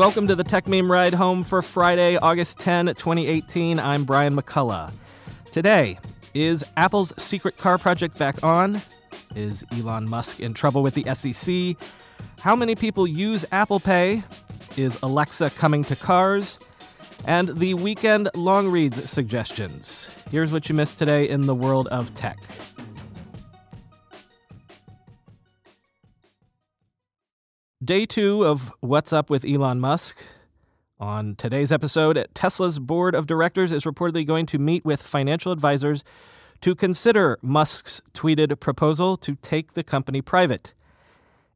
Welcome to the Techmeme Ride Home for Friday, August 10, 2018. I'm Brian McCullough. Today, is Apple's secret car project back on? Is Elon Musk in trouble with the SEC? How many people use Apple Pay? Is Alexa coming to cars? And the weekend long reads suggestions. Here's what you missed today in the world of tech. Day two of What's Up with Elon Musk. On today's episode, Tesla's board of directors is reportedly going to meet with financial advisors to consider Musk's tweeted proposal to take the company private.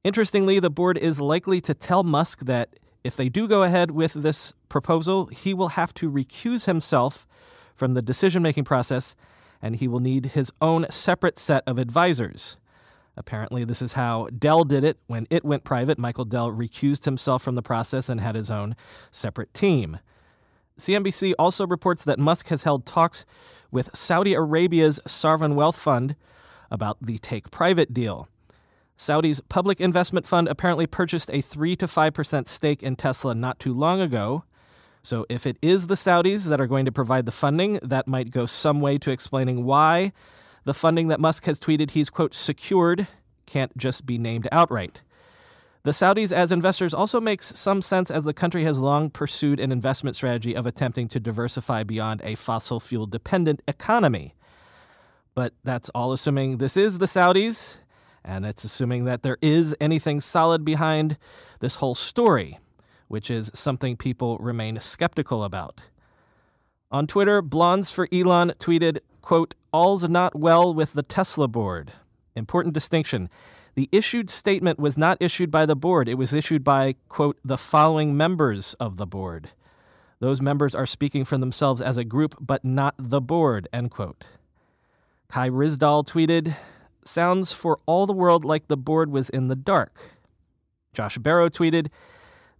Interestingly, the board is likely to tell Musk that if they do go ahead with this proposal, he will have to recuse himself from the decision making process and he will need his own separate set of advisors. Apparently, this is how Dell did it when it went private. Michael Dell recused himself from the process and had his own separate team. CNBC also reports that Musk has held talks with Saudi Arabia's sovereign wealth fund about the take private deal. Saudi's public investment fund apparently purchased a 3 to 5% stake in Tesla not too long ago. So, if it is the Saudis that are going to provide the funding, that might go some way to explaining why the funding that Musk has tweeted he's, quote, secured can't just be named outright. The Saudis as investors also makes some sense as the country has long pursued an investment strategy of attempting to diversify beyond a fossil fuel dependent economy. But that's all assuming this is the Saudis, and it's assuming that there is anything solid behind this whole story, which is something people remain skeptical about. On Twitter, Blondes for Elon tweeted, quote, all's not well with the Tesla board. Important distinction. The issued statement was not issued by the board. It was issued by, quote, the following members of the board. Those members are speaking for themselves as a group, but not the board, end quote. Kai Ryssdal tweeted, sounds for all the world like the board was in the dark. Josh Barro tweeted,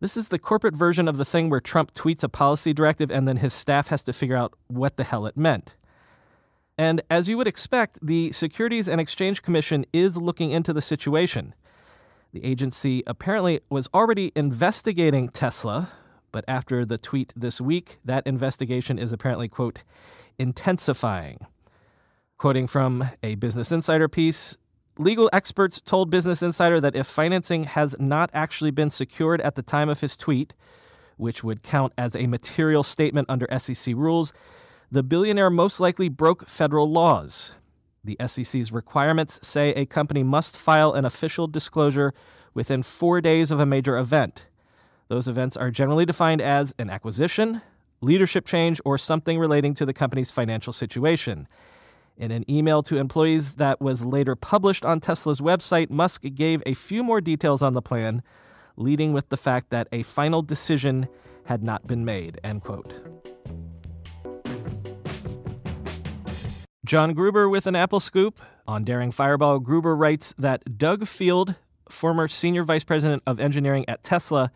this is the corporate version of the thing where Trump tweets a policy directive and then his staff has to figure out what the hell it meant. And as you would expect, the Securities and Exchange Commission is looking into the situation. The agency apparently was already investigating Tesla, but after the tweet this week, that investigation is apparently, quote, intensifying. Quoting from a Business Insider piece, legal experts told Business Insider that if financing has not actually been secured at the time of his tweet, which would count as a material statement under SEC rules, the billionaire most likely broke federal laws. The SEC's requirements say a company must file an official disclosure within four days of a major event. Those events are generally defined as an acquisition, leadership change, or something relating to the company's financial situation. In an email to employees that was later published on Tesla's website, Musk gave a few more details on the plan, leading with the fact that a final decision had not been made. End quote. John Gruber with an Apple scoop. On Daring Fireball, Gruber writes that Doug Field, former senior vice president of engineering at Tesla,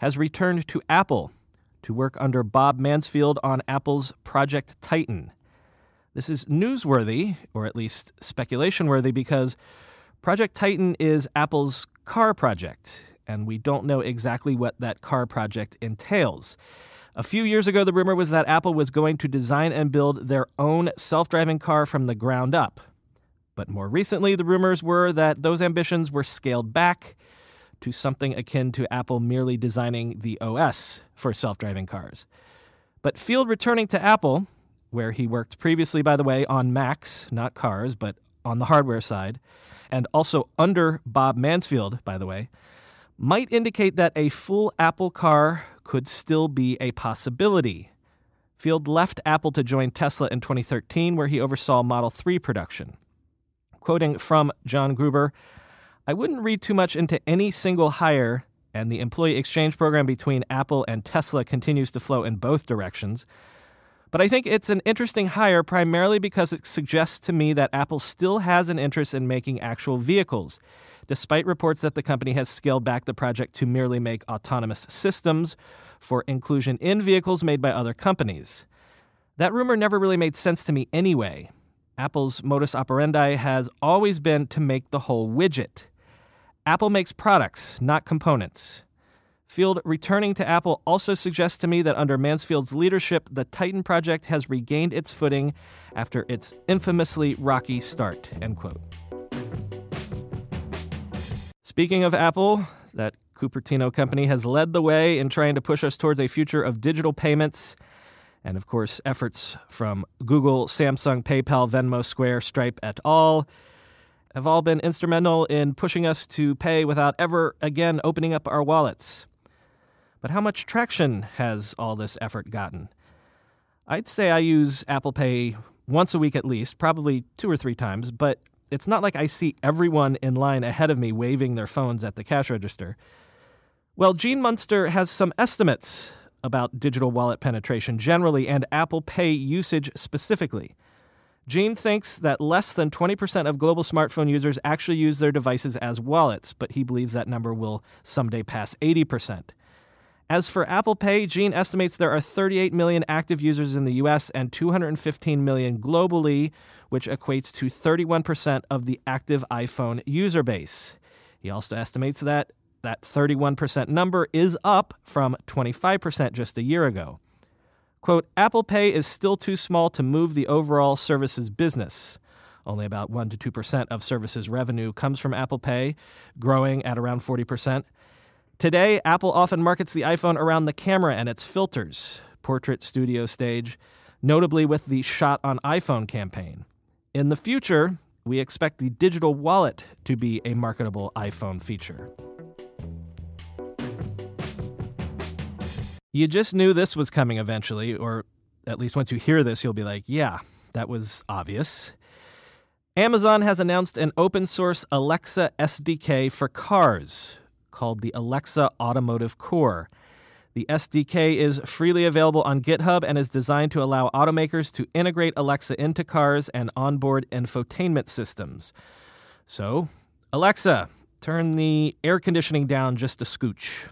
has returned to Apple to work under Bob Mansfield on Apple's Project Titan. This is newsworthy, or at least speculation worthy, because Project Titan is Apple's car project, and we don't know exactly what that car project entails. A few years ago, the rumor was that Apple was going to design and build their own self driving car from the ground up. But more recently, the rumors were that those ambitions were scaled back to something akin to Apple merely designing the OS for self driving cars. But Field returning to Apple, where he worked previously, by the way, on Macs, not cars, but on the hardware side, and also under Bob Mansfield, by the way, might indicate that a full Apple car could still be a possibility. Field left Apple to join Tesla in 2013, where he oversaw Model 3 production. Quoting from John Gruber, I wouldn't read too much into any single hire, and the employee exchange program between Apple and Tesla continues to flow in both directions. But I think it's an interesting hire primarily because it suggests to me that Apple still has an interest in making actual vehicles, despite reports that the company has scaled back the project to merely make autonomous systems for inclusion in vehicles made by other companies. That rumor never really made sense to me anyway. Apple's modus operandi has always been to make the whole widget. Apple makes products, not components. Field returning to Apple also suggests to me that under Mansfield's leadership, the Titan project has regained its footing after its infamously rocky start. End quote. Speaking of Apple, that Cupertino company has led the way in trying to push us towards a future of digital payments. And of course, efforts from Google, Samsung, PayPal, Venmo, Square, Stripe et al have all been instrumental in pushing us to pay without ever again opening up our wallets. But how much traction has all this effort gotten? I'd say I use Apple Pay once a week at least, probably two or three times, but it's not like I see everyone in line ahead of me waving their phones at the cash register. Well, Gene Munster has some estimates about digital wallet penetration generally and Apple Pay usage specifically. Gene thinks that less than 20% of global smartphone users actually use their devices as wallets, but he believes that number will someday pass 80%. As for Apple Pay, Gene estimates there are 38 million active users in the US and 215 million globally, which equates to 31% of the active iPhone user base. He also estimates that that 31% number is up from 25% just a year ago. Quote, Apple Pay is still too small to move the overall services business. Only about 1 to 2% of services revenue comes from Apple Pay, growing at around 40%. Today, Apple often markets the iPhone around the camera and its filters, portrait studio stage, notably with the Shot on iPhone campaign. In the future, we expect the digital wallet to be a marketable iPhone feature. You just knew this was coming eventually, or at least once you hear this, you'll be like, yeah, that was obvious. Amazon has announced an open source Alexa SDK for cars called the Alexa Automotive Core. The SDK is freely available on GitHub and is designed to allow automakers to integrate Alexa into cars and onboard infotainment systems. So, Alexa, turn the air conditioning down just a scooch.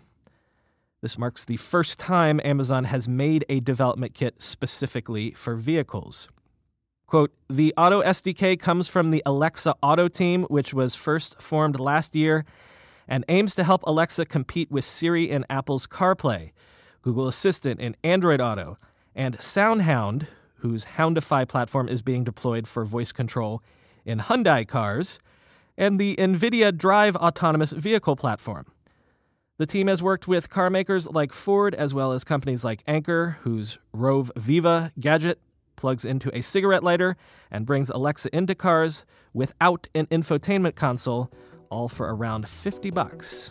This marks the first time Amazon has made a development kit specifically for vehicles. Quote, the Auto SDK comes from the Alexa Auto team, which was first formed last year and aims to help Alexa compete with Siri in Apple's CarPlay, Google Assistant in Android Auto, and SoundHound, whose Houndify platform is being deployed for voice control in Hyundai cars, and the NVIDIA Drive autonomous vehicle platform. The team has worked with car makers like Ford as well as companies like Anker, whose Roav Viva gadget plugs into a cigarette lighter and brings Alexa into cars without an infotainment console, all for around 50 bucks.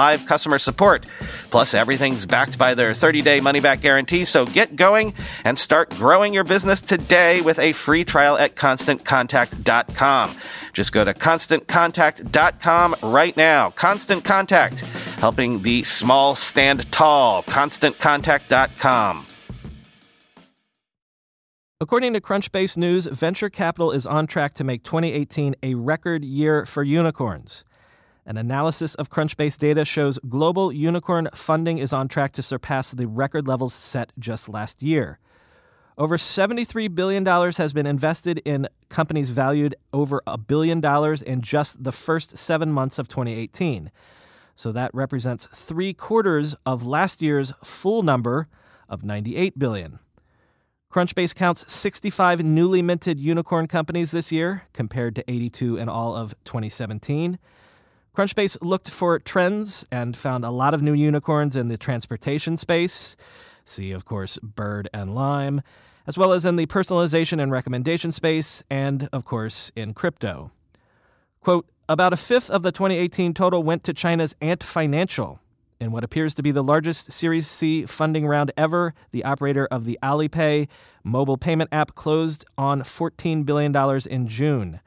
live customer support. Plus, everything's backed by their 30 day money back guarantee, so get going and start growing your business today with a free trial at constantcontact.com. Just go to constantcontact.com right now. Constant Contact, helping the small stand tall. ConstantContact.com. According to Crunchbase News, venture capital is on track to make 2018 a record year for unicorns. An analysis of Crunchbase data shows global unicorn funding is on track to surpass the record levels set just last year. Over $73 billion has been invested in companies valued over a billion dollars in just the first seven months of 2018. So that represents three quarters of last year's full number of 98 billion. Crunchbase counts 65 newly minted unicorn companies this year, compared to 82 in all of 2017. Crunchbase looked for trends and found a lot of new unicorns in the transportation space. See, of course, Bird and Lime, as well as in the personalization and recommendation space, and, of course, in crypto. Quote, about a fifth of the 2018 total went to China's Ant Financial. In what appears to be the largest Series C funding round ever, the operator of the Alipay mobile payment app closed on $14 billion in June.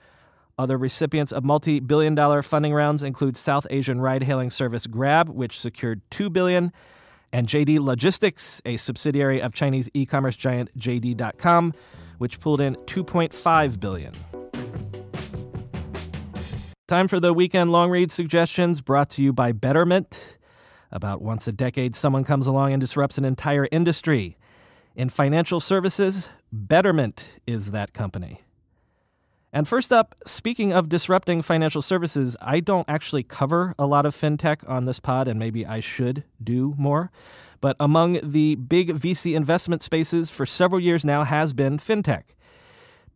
Other recipients of multi billion dollar funding rounds include South Asian ride hailing service Grab, which secured 2 billion, and JD Logistics, a subsidiary of Chinese e commerce giant JD.com, which pulled in 2.5 billion. Time for the weekend long read suggestions brought to you by Betterment. About once a decade, someone comes along and disrupts an entire industry. In financial services, Betterment is that company. And first up, speaking of disrupting financial services, I don't actually cover a lot of fintech on this pod, and maybe I should do more. But among the big VC investment spaces for several years now has been fintech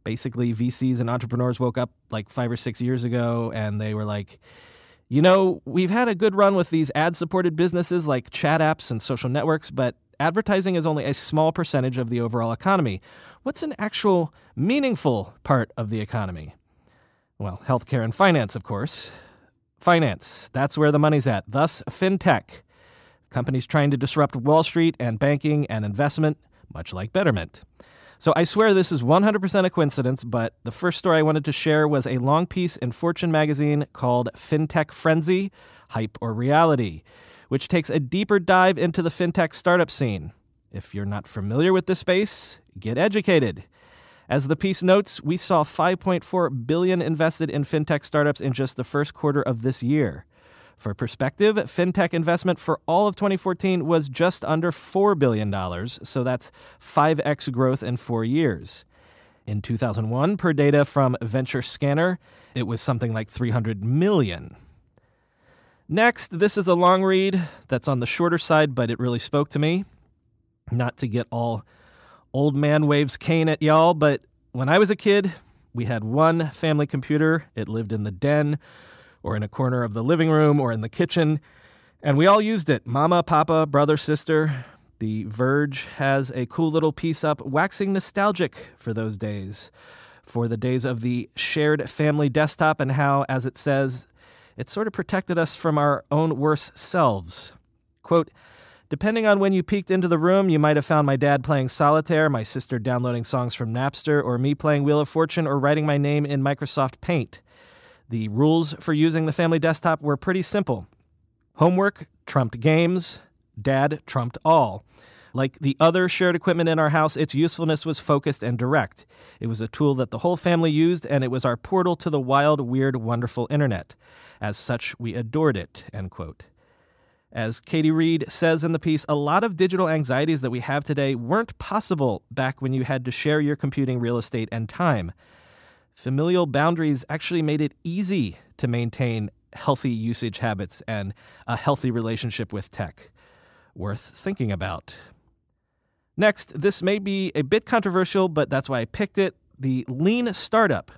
basically VCs and entrepreneurs woke up like five or six years ago and they were like, you know, we've had a good run with these ad supported businesses like chat apps and social networks, but advertising is only a small percentage of the overall economy. What's an actual meaningful part of the economy? Well, healthcare and finance, of course. Finance, that's where the money's at. Thus, fintech. Companies trying to disrupt Wall Street and banking and investment, much like Betterment. So I swear this is 100% a coincidence, but the first story I wanted to share was a long piece in Fortune magazine called FinTech Frenzy Hype or Reality, which takes a deeper dive into the fintech startup scene. If you're not familiar with this space, get educated. As the piece notes, we saw 5.4 billion invested in fintech startups in just the first quarter of this year. For perspective, fintech investment for all of 2014 was just under $4 billion, so that's 5x growth in four years. In 2001, per data from Venture Scanner, it was something like 300 million. Next, this is a long read that's on the shorter side, but it really spoke to me. Not to get all old man waves cane at y'all, but when I was a kid, we had one family computer. It lived in the den or in a corner of the living room or in the kitchen. And we all used it mama, papa, brother, sister. The Verge has a cool little piece up waxing nostalgic for those days, for the days of the shared family desktop and how, as it says, it sort of protected us from our own worst selves. Quote, Depending on when you peeked into the room, you might have found my dad playing solitaire, my sister downloading songs from Napster, or me playing Wheel of Fortune or writing my name in Microsoft Paint. The rules for using the family desktop were pretty simple homework trumped games, dad trumped all. Like the other shared equipment in our house, its usefulness was focused and direct. It was a tool that the whole family used, and it was our portal to the wild, weird, wonderful internet. As such, we adored it. End quote. As Katie Reed says in the piece, a lot of digital anxieties that we have today weren't possible back when you had to share your computing real estate and time. Familial boundaries actually made it easy to maintain healthy usage habits and a healthy relationship with tech. Worth thinking about. Next, this may be a bit controversial, but that's why I picked it. The lean startup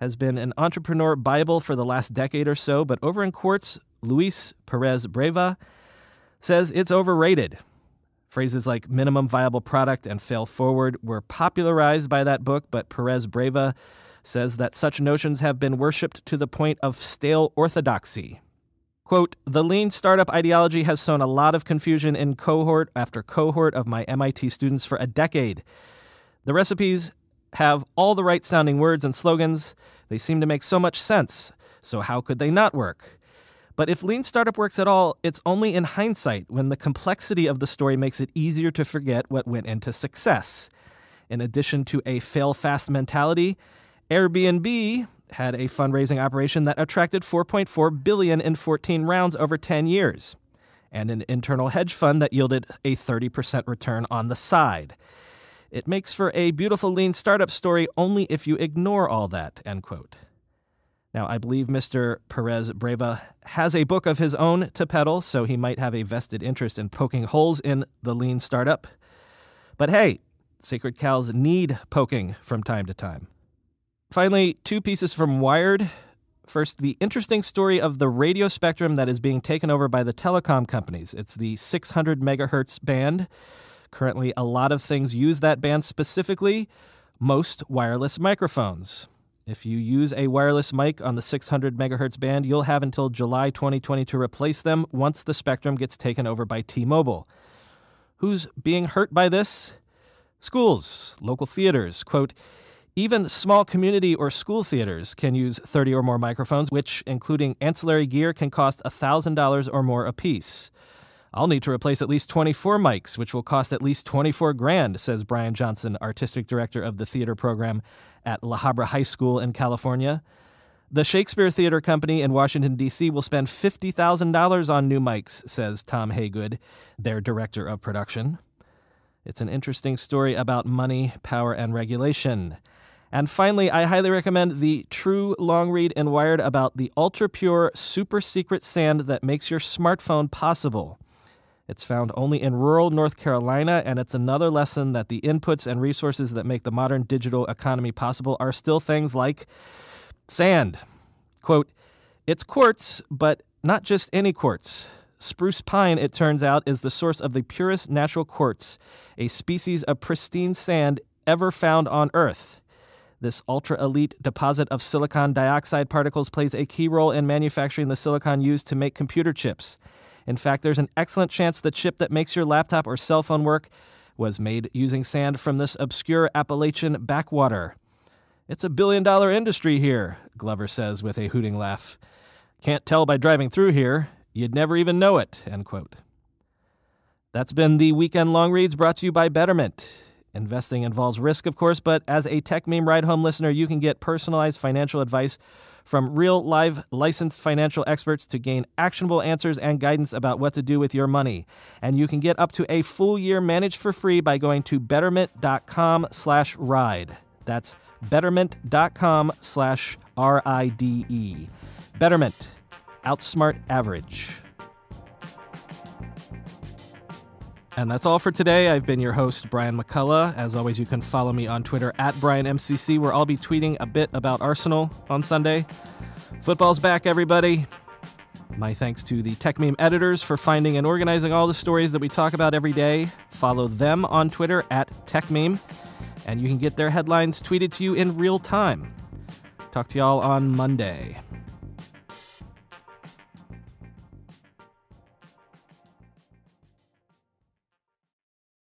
has been an entrepreneur Bible for the last decade or so, but over in Quartz, Luis Perez Breva says it's overrated. Phrases like minimum viable product and fail forward were popularized by that book, but Perez Breva says that such notions have been worshipped to the point of stale orthodoxy. Quote, the lean startup ideology has sown a lot of confusion in cohort after cohort of my MIT students for a decade. The recipes have all the right sounding words and slogans. They seem to make so much sense. So, how could they not work? But if lean startup works at all, it's only in hindsight when the complexity of the story makes it easier to forget what went into success. In addition to a fail fast mentality, Airbnb had a fundraising operation that attracted 4.4 billion in 14 rounds over 10 years and an internal hedge fund that yielded a 30% return on the side. It makes for a beautiful lean startup story only if you ignore all that, end quote. Now, I believe Mr. Perez Breva has a book of his own to peddle, so he might have a vested interest in poking holes in the lean startup. But hey, sacred cows need poking from time to time. Finally, two pieces from Wired. First, the interesting story of the radio spectrum that is being taken over by the telecom companies. It's the 600 megahertz band. Currently, a lot of things use that band specifically, most wireless microphones. If you use a wireless mic on the 600 megahertz band, you'll have until July 2020 to replace them once the spectrum gets taken over by T Mobile. Who's being hurt by this? Schools, local theaters. Quote, even small community or school theaters can use 30 or more microphones, which, including ancillary gear, can cost $1,000 or more apiece. I'll need to replace at least 24 mics, which will cost at least 24 grand, says Brian Johnson, artistic director of the theater program at La Habra High School in California. The Shakespeare Theater Company in Washington, D.C. will spend $50,000 on new mics, says Tom Haygood, their director of production. It's an interesting story about money, power, and regulation. And finally, I highly recommend the true long read in Wired about the ultra pure, super secret sand that makes your smartphone possible. It's found only in rural North Carolina, and it's another lesson that the inputs and resources that make the modern digital economy possible are still things like sand. Quote, it's quartz, but not just any quartz. Spruce pine, it turns out, is the source of the purest natural quartz, a species of pristine sand ever found on Earth. This ultra elite deposit of silicon dioxide particles plays a key role in manufacturing the silicon used to make computer chips. In fact, there's an excellent chance the chip that makes your laptop or cell phone work was made using sand from this obscure Appalachian backwater. It's a billion dollar industry here, Glover says with a hooting laugh. Can't tell by driving through here. You'd never even know it. End quote. That's been the Weekend Long Reads brought to you by Betterment. Investing involves risk, of course, but as a Techmeme Ride Home listener, you can get personalized financial advice from real, live, licensed financial experts to gain actionable answers and guidance about what to do with your money. And you can get up to a full year managed for free by going to betterment.com slash ride. That's betterment.com slash R-I-D-E. Betterment. Outsmart average. And that's all for today. I've been your host, Brian McCullough. As always, you can follow me on Twitter at BrianMCC, where I'll be tweeting a bit about Arsenal on Sunday. Football's back, everybody. My thanks to the Techmeme editors for finding and organizing all the stories that we talk about every day. Follow them on Twitter at Techmeme, and you can get their headlines tweeted to you in real time. Talk to y'all on Monday.